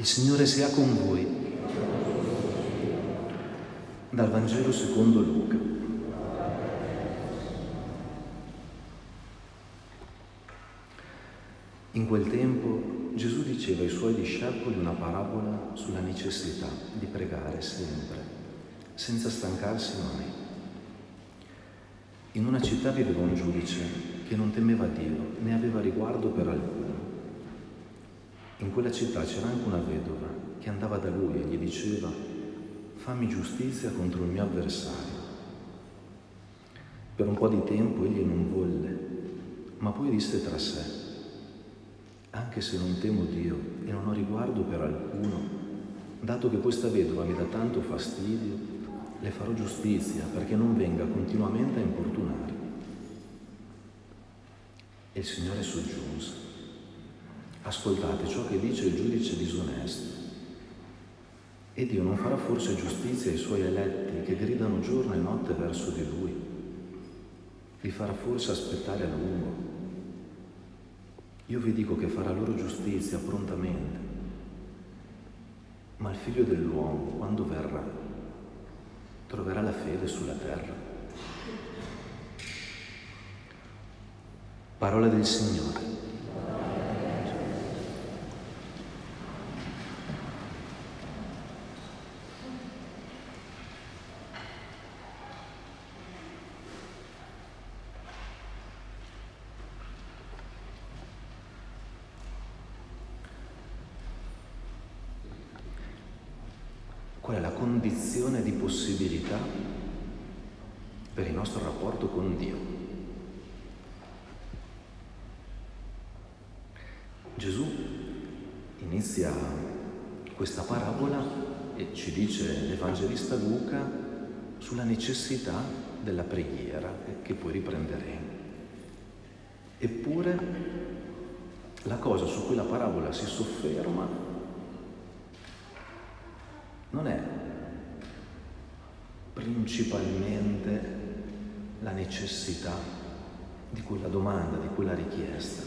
Il Signore sia con voi. Dal Vangelo secondo Luca. In quel tempo Gesù diceva ai suoi discepoli una parabola sulla necessità di pregare sempre, senza stancarsi mai. In una città viveva un giudice che non temeva Dio né aveva riguardo per alcuno. In quella città c'era anche una vedova che andava da lui e gli diceva fammi giustizia contro il mio avversario. Per un po' di tempo egli non volle, ma poi disse tra sé anche se non temo Dio e non ho riguardo per alcuno, dato che questa vedova mi dà tanto fastidio, le farò giustizia perché non venga continuamente a importunare. E il Signore soggiunse, ascoltate ciò che dice il giudice disonesto. E Dio non farà forse giustizia ai suoi eletti che gridano giorno e notte verso di Lui? Li farà forse aspettare a lungo? Io vi dico che farà loro giustizia prontamente, ma il figlio dell'uomo, quando verrà, troverà la fede sulla terra. Parola del Signore. qual è la condizione di possibilità per il nostro rapporto con Dio. Gesù inizia questa parabola e ci dice l'Evangelista Luca sulla necessità della preghiera che poi riprenderemo. Eppure la cosa su cui la parabola si sofferma non è principalmente la necessità di quella domanda, di quella richiesta,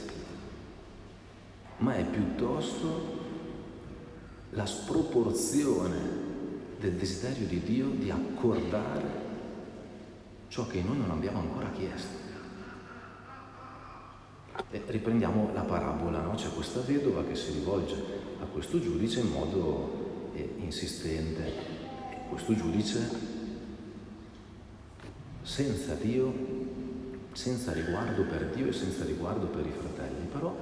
ma è piuttosto la sproporzione del desiderio di Dio di accordare ciò che noi non abbiamo ancora chiesto. E riprendiamo la parabola, no? c'è questa vedova che si rivolge a questo giudice in modo insistente. E questo giudice, senza Dio, senza riguardo per Dio e senza riguardo per i fratelli, però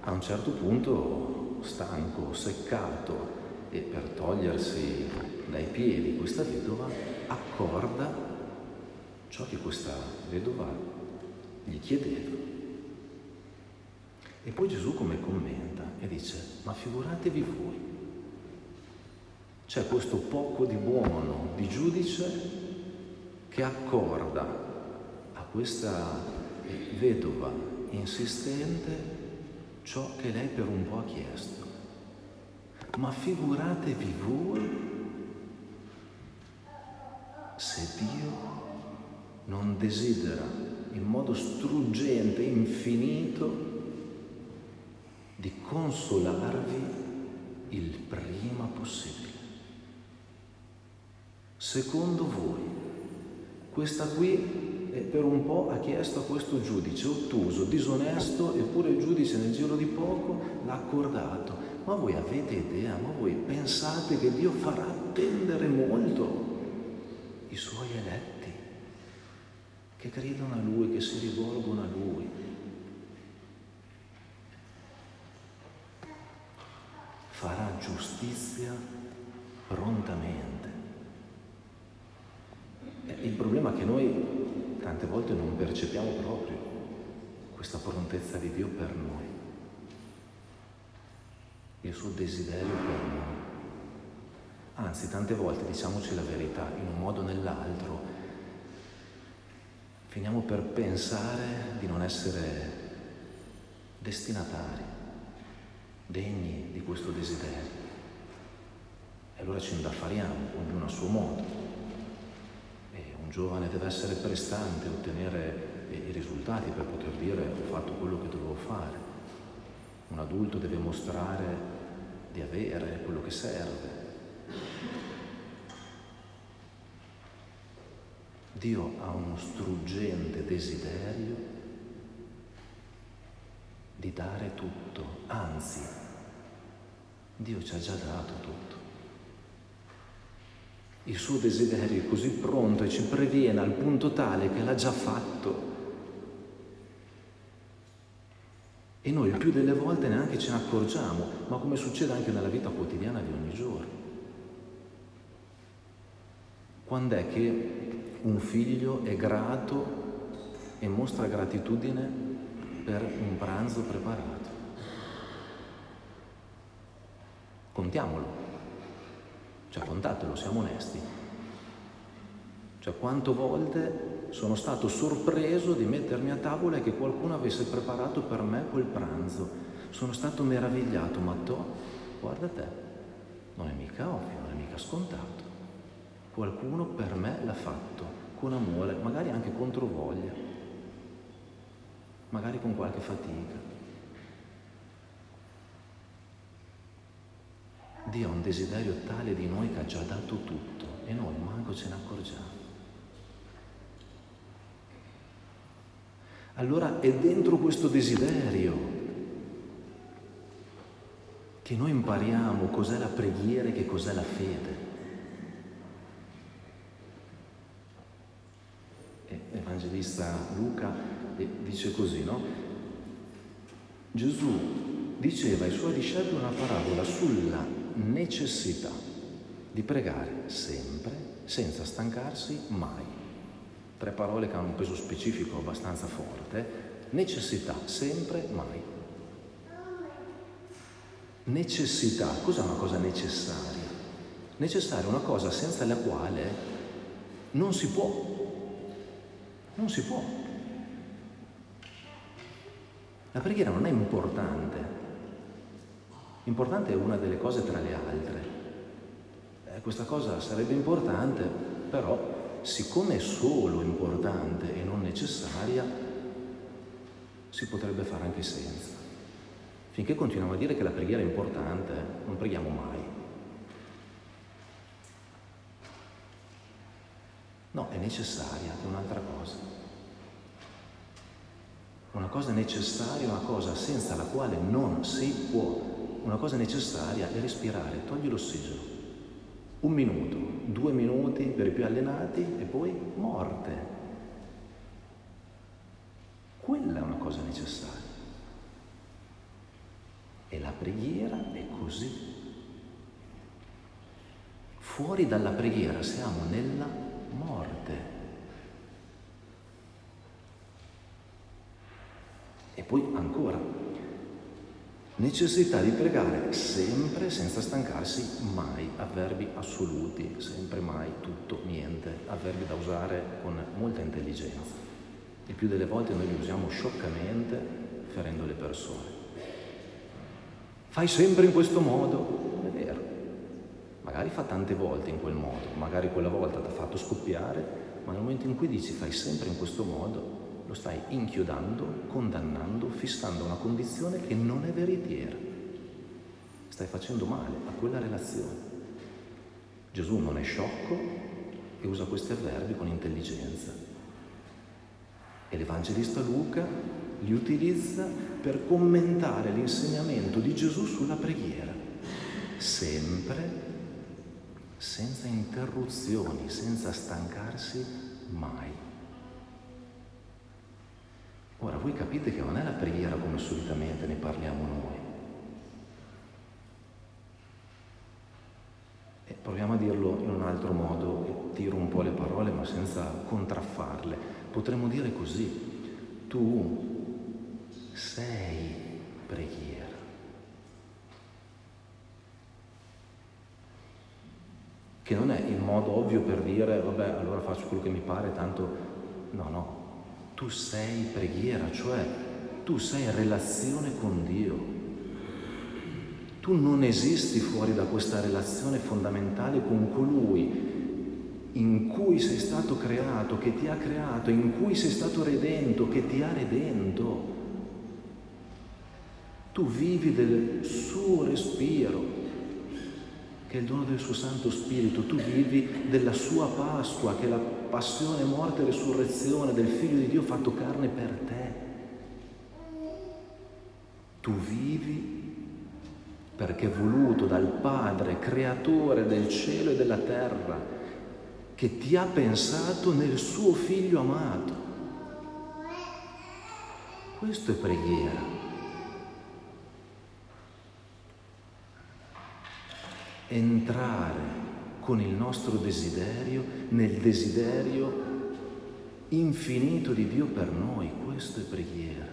a un certo punto, stanco, seccato, e per togliersi dai piedi questa vedova, accorda ciò che questa vedova gli chiedeva. E poi Gesù come commenta e dice, ma figuratevi voi, c'è questo poco di buono di giudice che accorda a questa vedova insistente ciò che lei per un po' ha chiesto. Ma figuratevi voi se Dio non desidera in modo struggente, infinito, di consolarvi il prima possibile. Secondo voi, questa qui per un po' ha chiesto a questo giudice ottuso, disonesto, eppure il giudice nel giro di poco l'ha accordato. Ma voi avete idea, ma voi pensate che Dio farà attendere molto i suoi eletti, che credono a Lui, che si rivolgono a Lui. Farà giustizia prontamente. Il problema è che noi tante volte non percepiamo proprio questa prontezza di Dio per noi, il suo desiderio per noi. Anzi, tante volte, diciamoci la verità, in un modo o nell'altro, finiamo per pensare di non essere destinatari, degni di questo desiderio. E allora ci indaffariamo, ognuno a suo modo un giovane deve essere prestante, ottenere i risultati per poter dire ho fatto quello che dovevo fare. Un adulto deve mostrare di avere quello che serve. Dio ha uno struggente desiderio di dare tutto, anzi, Dio ci ha già dato tutto. Il suo desiderio è così pronto e ci previene al punto tale che l'ha già fatto. E noi più delle volte neanche ce ne accorgiamo, ma come succede anche nella vita quotidiana di ogni giorno. Quando è che un figlio è grato e mostra gratitudine per un pranzo preparato? Contiamolo, cioè contatelo, siamo onesti. Cioè quante volte sono stato sorpreso di mettermi a tavola e che qualcuno avesse preparato per me quel pranzo. Sono stato meravigliato, ma to, guarda te, non è mica ovvio, non è mica scontato. Qualcuno per me l'ha fatto, con amore, magari anche contro voglia, magari con qualche fatica. Dio ha un desiderio tale di noi che ha già dato tutto e noi manco ce ne accorgiamo. Allora è dentro questo desiderio che noi impariamo cos'è la preghiera e che cos'è la fede. L'Evangelista Luca dice così, no? Gesù diceva ai suoi discepoli una parabola sulla necessità di pregare sempre, senza stancarsi mai tre parole che hanno un peso specifico abbastanza forte, necessità, sempre, mai. Necessità, cos'è una cosa necessaria? Necessaria è una cosa senza la quale non si può, non si può. La preghiera non è importante, importante è una delle cose tra le altre. Eh, questa cosa sarebbe importante, però siccome è solo importante e non necessaria, si potrebbe fare anche senza. Finché continuiamo a dire che la preghiera è importante, non preghiamo mai. No, è necessaria, è un'altra cosa. Una cosa necessaria è una cosa senza la quale non si può. Una cosa necessaria è respirare, togli l'ossigeno un minuto, due minuti per i più allenati e poi morte. Quella è una cosa necessaria. E la preghiera è così. Fuori dalla preghiera siamo nella morte. E poi ancora, Necessità di pregare sempre senza stancarsi mai, avverbi assoluti, sempre mai, tutto, niente, avverbi da usare con molta intelligenza. Il più delle volte noi li usiamo scioccamente ferendo le persone. Fai sempre in questo modo, è vero. Magari fa tante volte in quel modo, magari quella volta ti ha fatto scoppiare, ma nel momento in cui dici fai sempre in questo modo, lo stai inchiodando, condannando, fissando una condizione che non è veritiera. Stai facendo male a quella relazione. Gesù non è sciocco e usa questi avverbi con intelligenza. E l'Evangelista Luca li utilizza per commentare l'insegnamento di Gesù sulla preghiera, sempre senza interruzioni, senza stancarsi mai. Ora voi capite che non è la preghiera come solitamente ne parliamo noi. E proviamo a dirlo in un altro modo, tiro un po' le parole ma senza contraffarle. Potremmo dire così, tu sei preghiera. Che non è il modo ovvio per dire, vabbè, allora faccio quello che mi pare, tanto... No, no, tu sei preghiera, cioè tu sei relazione con Dio. Tu non esisti fuori da questa relazione fondamentale con colui in cui sei stato creato, che ti ha creato, in cui sei stato redento, che ti ha redento. Tu vivi del suo respiro. che è il dono del suo Santo Spirito, tu vivi della sua Pasqua, che è la passione, morte e resurrezione del Figlio di Dio fatto carne per te. Tu vivi perché voluto dal Padre, creatore del cielo e della terra, che ti ha pensato nel suo Figlio amato. Questo è preghiera. entrare con il nostro desiderio nel desiderio infinito di Dio per noi. Questo è preghiera.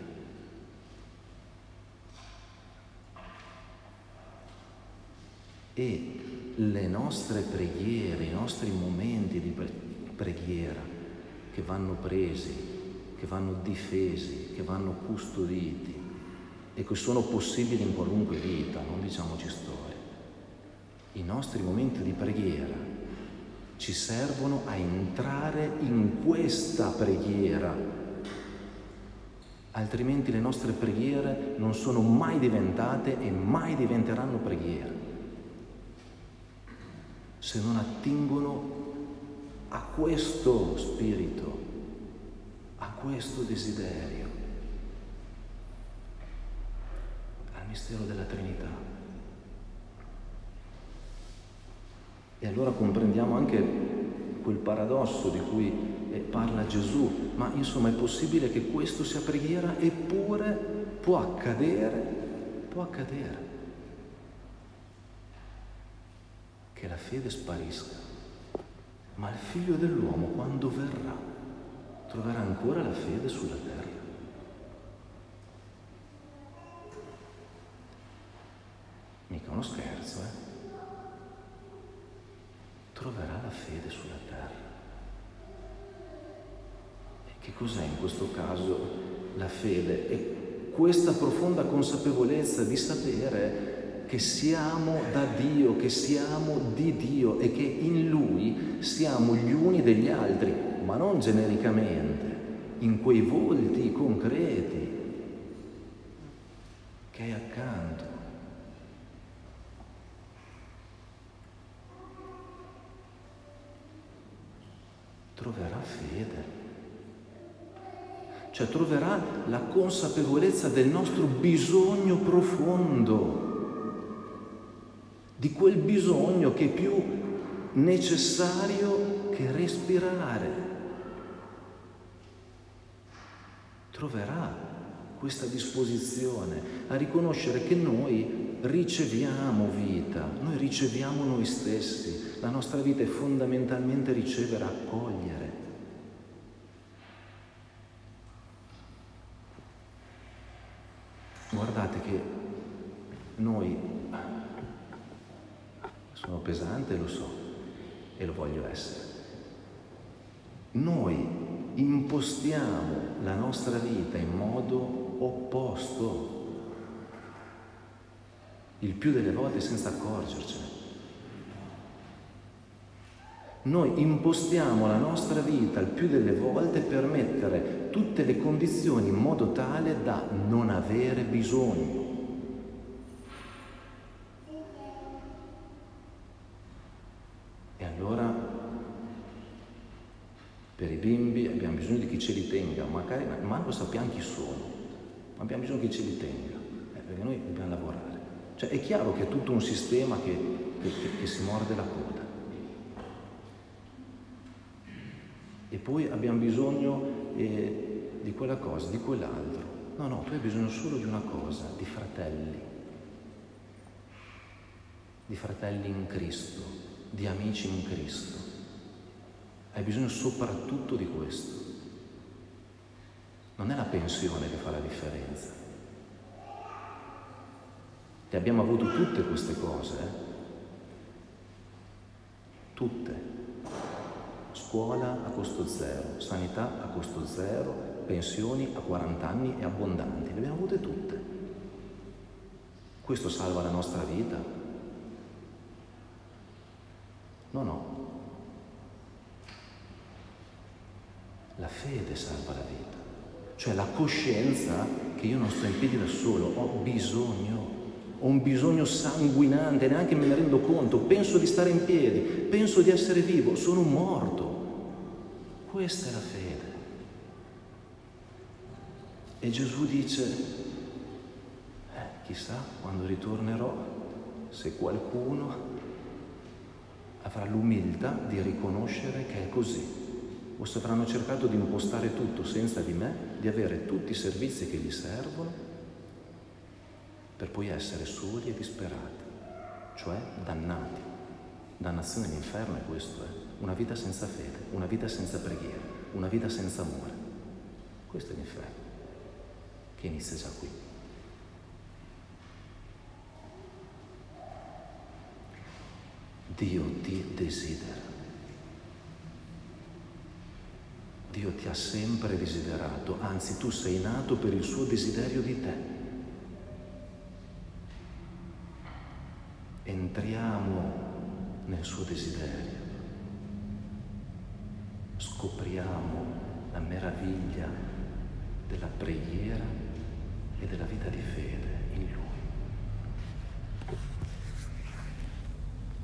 E le nostre preghiere, i nostri momenti di preghiera che vanno presi, che vanno difesi, che vanno custoditi e che sono possibili in qualunque vita, non diciamoci storie i nostri momenti di preghiera ci servono a entrare in questa preghiera, altrimenti le nostre preghiere non sono mai diventate e mai diventeranno preghiere, se non attingono a questo spirito, a questo desiderio, al mistero della Trinità. E allora comprendiamo anche quel paradosso di cui eh, parla Gesù, ma insomma è possibile che questo sia preghiera eppure può accadere, può accadere che la fede sparisca, ma il figlio dell'uomo quando verrà troverà ancora la fede sulla terra. Mica uno scherzo, eh? Troverà la fede sulla terra. E che cos'è in questo caso la fede? È questa profonda consapevolezza di sapere che siamo da Dio, che siamo di Dio e che in Lui siamo gli uni degli altri, ma non genericamente, in quei volti concreti che hai accanto. Troverà fede. Cioè troverà la consapevolezza del nostro bisogno profondo, di quel bisogno che è più necessario che respirare. Troverà questa disposizione a riconoscere che noi riceviamo vita, noi riceviamo noi stessi, la nostra vita è fondamentalmente ricevere, accogliere. Guardate che noi, sono pesante, lo so, e lo voglio essere, noi impostiamo la nostra vita in modo opposto, il più delle volte senza accorgercene. Noi impostiamo la nostra vita il più delle volte per mettere tutte le condizioni in modo tale da non avere bisogno. E allora per i bimbi abbiamo bisogno di chi ce li tenga, magari manco sappiamo chi sono ma abbiamo bisogno che ce li tenga, eh, perché noi dobbiamo lavorare. Cioè è chiaro che è tutto un sistema che, che, che si morde la coda. E poi abbiamo bisogno eh, di quella cosa, di quell'altro. No, no, tu hai bisogno solo di una cosa, di fratelli, di fratelli in Cristo, di amici in Cristo. Hai bisogno soprattutto di questo. Non è la pensione che fa la differenza. Le abbiamo avuto tutte queste cose, tutte. Scuola a costo zero, sanità a costo zero, pensioni a 40 anni e abbondanti, le abbiamo avute tutte. Questo salva la nostra vita? No, no. La fede salva la vita cioè la coscienza che io non sto in piedi da solo, ho bisogno, ho un bisogno sanguinante, neanche me ne rendo conto, penso di stare in piedi, penso di essere vivo, sono morto. Questa è la fede. E Gesù dice, eh, chissà quando ritornerò se qualcuno avrà l'umiltà di riconoscere che è così, o se avranno cercato di impostare tutto senza di me, di avere tutti i servizi che gli servono per poi essere soli e disperati, cioè dannati. Dannazione all'inferno è questo, eh. una vita senza fede, una vita senza preghiera, una vita senza amore. Questo è l'inferno, che inizia già qui. Dio ti desidera. Dio ti ha sempre desiderato, anzi tu sei nato per il suo desiderio di te. Entriamo nel suo desiderio, scopriamo la meraviglia della preghiera e della vita di fede.